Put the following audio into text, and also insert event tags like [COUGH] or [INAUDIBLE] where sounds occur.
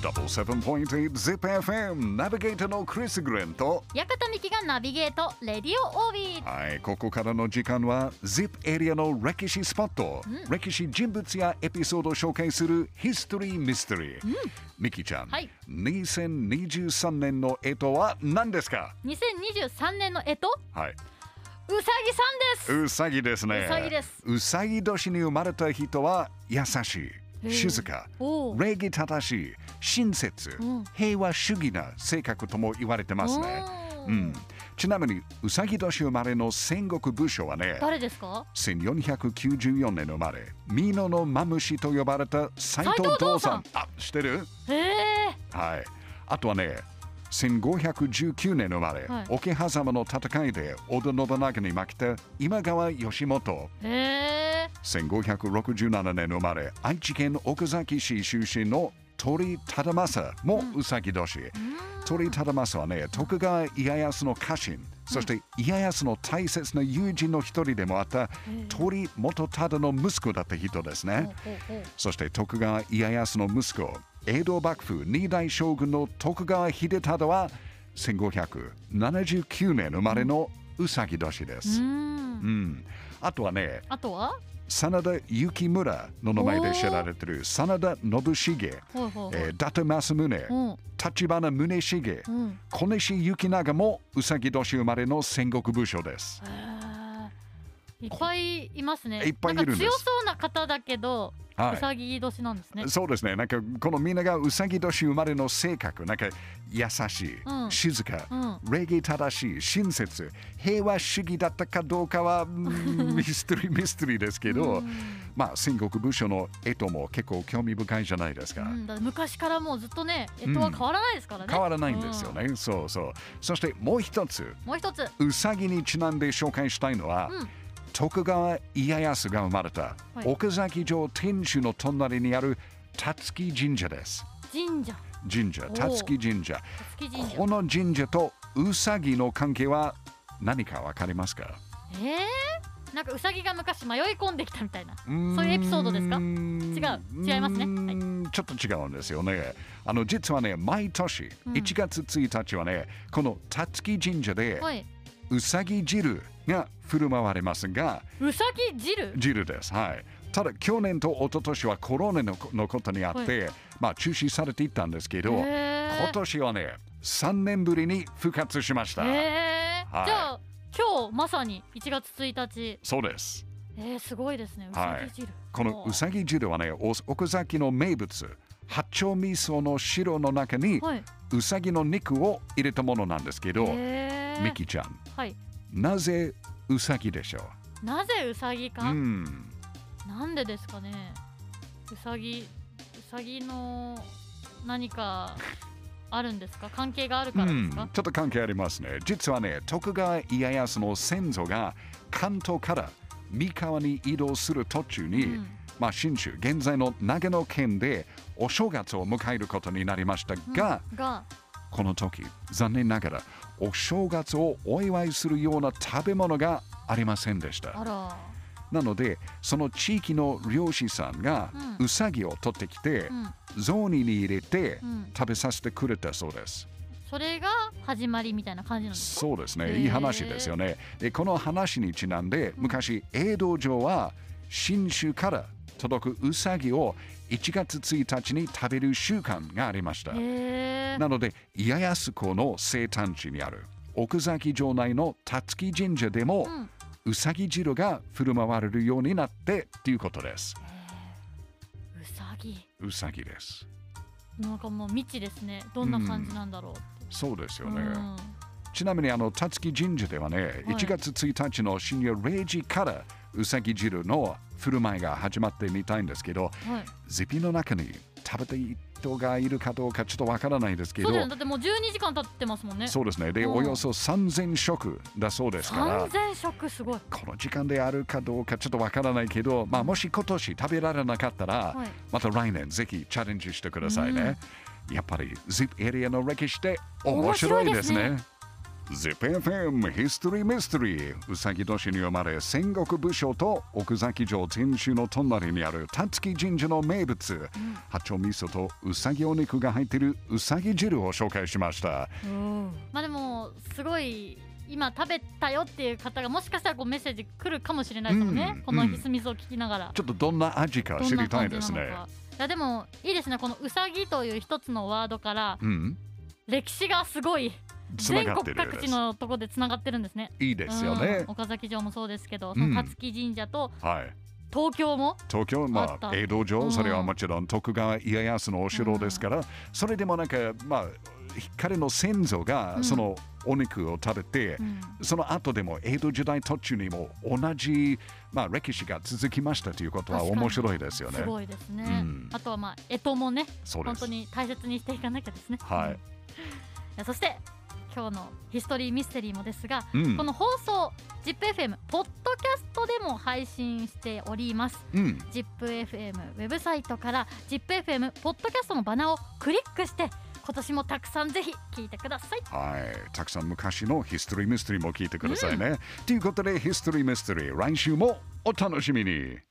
77.8 ZipFM ナビゲーターのクリス・グレンと館美希がナビゲートレディオオービー。はいここからの時間は ZIP エリアの歴史スポット、歴史人物やエピソードを紹介するヒストリー・ミステリー、ミキちゃん、はい。2023年の干支は何ですか？2023年の干支？はい。うさぎさんです。うさぎですね。うさぎです。うさぎ年に生まれた人は優しい。ー静か礼儀正しい親切、うん。平和主義な性格とも言われてますね、ううん。ん、ちなみにうさぎ年生まれの戦国武将はね誰ですか？1494年生まれ美濃のマムシと呼ばれた斎藤道さんあ知ってる？へえはい。あとはね1519年生まれ、はい。桶狭間の戦いで織田信長に負けた今川義元。へえ1567年生まれ愛知県奥崎市出身の鳥忠政もうさぎ年、鳥忠政はね徳川家康の家臣そして家康の大切な友人の一人でもあった鳥元忠の息子だった人ですね、ほうほうほう。そして徳川家康の息子江戸幕府二代将軍の徳川秀忠は1579年生まれのうさぎ年でうす、うん、あとはねあとは？真田幸村の名前で知られている真田信繁、えー伊達政宗、うん。立花宗茂、うん。小西行長もうさぎ年生まれの戦国武将です。いっぱいいますね。いっぱいいるんです。強そうな方だけど、はい。うさぎ年なんですね。そうですね。なんかこのみんながうさぎ年生まれの性格、なんか優しい、うん。静か、うん。礼儀正しい、親切、平和主義だったかどうかはうん [LAUGHS] ミステリーミステリーですけど、うん。まあ戦国武将の絵とも結構興味深いじゃないですか。うん、だって昔からもうずっとね干支は変わらないですからね、変わらないんですよね。そうそう。そしてもう一つ、うんもう一つ。うさぎにちなんで紹介したいのは、うん徳川家康が生まれた、はい。奥崎城天守の隣にある辰木神社です。神社。神社、辰木神社。月神社。この神社とうさぎの関係は何かわかりますか？えー、なんかうさぎが昔迷い込んできたみたいな。そういうエピソードですか？違う。違いますね。うーん。ちょっと違うんですよね。あの実はね、毎年うん。1月1日はね、この辰木神社ではい。うさぎ汁が振る舞われますが、うさぎ汁？汁です。はい。ただ去年と一昨年はコロナののことにあって、まあ中止されていったんですけど、今年はね、3年ぶりに復活しました。えー。はい。じゃあ今日まさに1月1日。そうです。えー、すごいですね。うさぎ汁、このうさぎ汁はね、お奥崎の名物、八丁味噌の汁の中にはい。うさぎの肉を入れたものなんですけど、ミキちゃん、はい。なぜうさぎでしょ。なぜうさぎうか、うん。なんでですかね？うさぎうさぎの何かあるんですか？関係があるからですか？うん、ちょっと関係ありますね。実はね、徳川家康の先祖が関東から三河に移動する途中に、うん。まあ、信州、現在の長野県でお正月を迎えることになりましたが、がこの時、残念ながらお正月をお祝いするような食べ物がありませんでした。なので、その地域の漁師さんがうさぎを取ってきてう、ん雑煮に入れてうん食べさせてくれたそうです。それが始まりみたいな感じなんですか？そうですね。いい話ですよね。で、この話にちなんで、昔、江戸城は新州から届くうさぎを1月1日に食べる習慣がありました。なので、家康公の生誕地にある奥崎城内の辰木神社でも、うん。うさぎ汁が振る舞われるようになってっていうことです。うさぎ。うさぎです。なんかもう未知ですね。どんな感じなんだろうって、そうですよね。うん。ちなみにあの辰木神社ではね、はい。1月1日の深夜0時からうさぎ汁の振る舞いが始まってみたいんですけど、はい。ゼピの中に食べたい人がいるかどうかちょっとわからないですけどね。だってもう12時間経ってますもんね。そうですね。で、うん。およそ3000食だそうですから。3000食すごい。この時間であるかどうかちょっとわからないけど、まあ、もし今年食べられなかったら、はい。また来年ぜひチャレンジしてくださいね、やっぱり ZIP エリアの歴史って面白いですね ZIPFM ヒストリーミステリーうさぎ年に生まれ戦国武将と奥崎城天守の隣にあるたつき神社の名物、八丁味噌とうさぎお肉が入っているうさぎ汁を紹介しました。まあでもすごい今食べたよっていう方がもしかしたらこうメッセージ来るかもしれないですもんね、うん。このひすみそを聞きながら、ちょっとどんな味か知りたいですね。いやでもいいですね。このうさぎという一つのワードからうん。歴史がすごい全国各地のところでつながってるんですね。いいですよね。うん、岡崎城もそうですけどん。その辰木神社とはい。東京も、東京、まあ、江戸城、うん。それはもちろん徳川家康のお城ですから、それでもなんか、まあ、彼の先祖がうん。そのお肉を食べて、うん。その後でも江戸時代途中にも同じ、まあ、歴史が続きましたということは面白いですよね。す。ごいですね、うん。あとはまあ干支もね本当に大切にしていかなきゃですね。はい。そして今日のヒストリーミステリーもですが、うん。この放送 ZIPFM ポッドキャストでも配信しております。うん。ZIPFM ウェブサイトから ZIPFM ポッドキャストのバナーをクリックして今年もたくさんぜひ聞いてください。はい、たくさん昔のヒストリーミステリーも聞いてくださいね。ということで、ヒストリーミステリー、来週もお楽しみに。